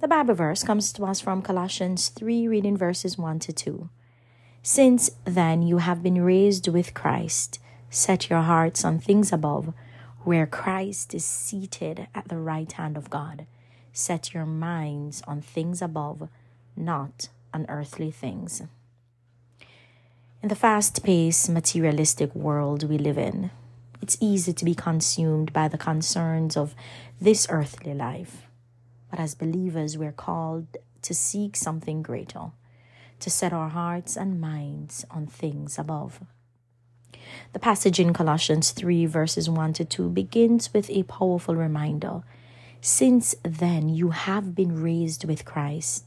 The Bible verse comes to us from Colossians 3, reading verses 1 to 2. Since then you have been raised with Christ, set your hearts on things above, where Christ is seated at the right hand of God. Set your minds on things above, not on earthly things. In the fast paced, materialistic world we live in, it's easy to be consumed by the concerns of this earthly life. But as believers, we're called to seek something greater, to set our hearts and minds on things above. The passage in Colossians 3, verses 1 to 2, begins with a powerful reminder Since then, you have been raised with Christ.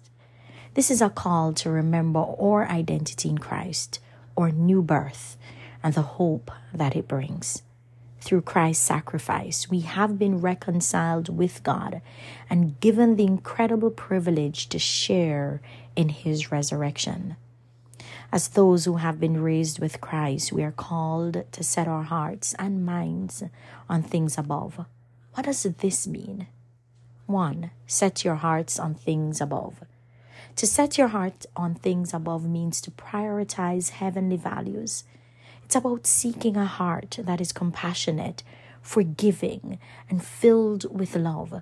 This is a call to remember our identity in Christ, our new birth, and the hope that it brings through Christ's sacrifice, we have been reconciled with God and given the incredible privilege to share in his resurrection. As those who have been raised with Christ, we are called to set our hearts and minds on things above. What does this mean? 1. Set your hearts on things above. To set your heart on things above means to prioritize heavenly values it's about seeking a heart that is compassionate, forgiving, and filled with love.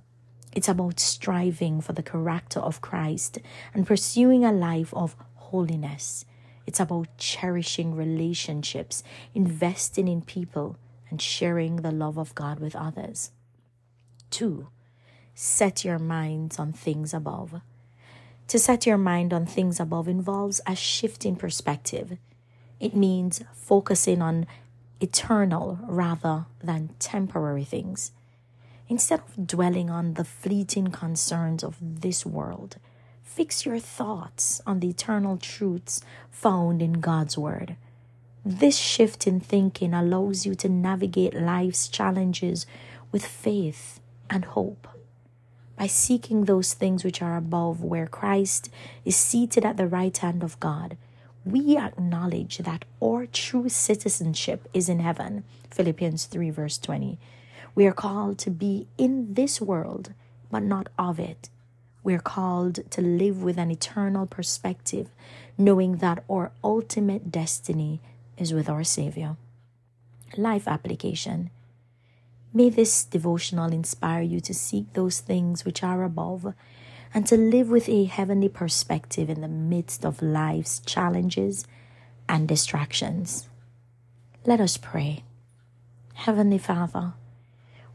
It's about striving for the character of Christ and pursuing a life of holiness. It's about cherishing relationships, investing in people, and sharing the love of God with others. Two, set your minds on things above. To set your mind on things above involves a shift in perspective. It means focusing on eternal rather than temporary things. Instead of dwelling on the fleeting concerns of this world, fix your thoughts on the eternal truths found in God's Word. This shift in thinking allows you to navigate life's challenges with faith and hope. By seeking those things which are above, where Christ is seated at the right hand of God, we acknowledge that our true citizenship is in heaven. Philippians 3, verse 20. We are called to be in this world, but not of it. We are called to live with an eternal perspective, knowing that our ultimate destiny is with our Savior. Life application. May this devotional inspire you to seek those things which are above and to live with a heavenly perspective in the midst of life's challenges and distractions. Let us pray. Heavenly Father,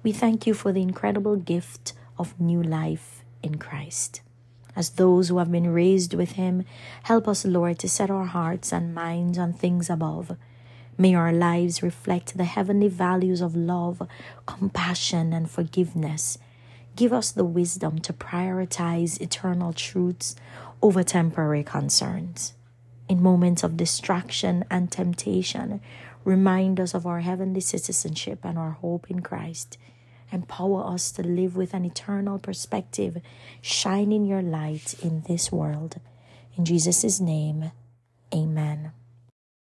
we thank you for the incredible gift of new life in Christ. As those who have been raised with Him, help us, Lord, to set our hearts and minds on things above. May our lives reflect the heavenly values of love, compassion, and forgiveness Give us the wisdom to prioritize eternal truths over temporary concerns. In moments of distraction and temptation, remind us of our heavenly citizenship and our hope in Christ. Empower us to live with an eternal perspective, shining your light in this world. In Jesus' name, amen.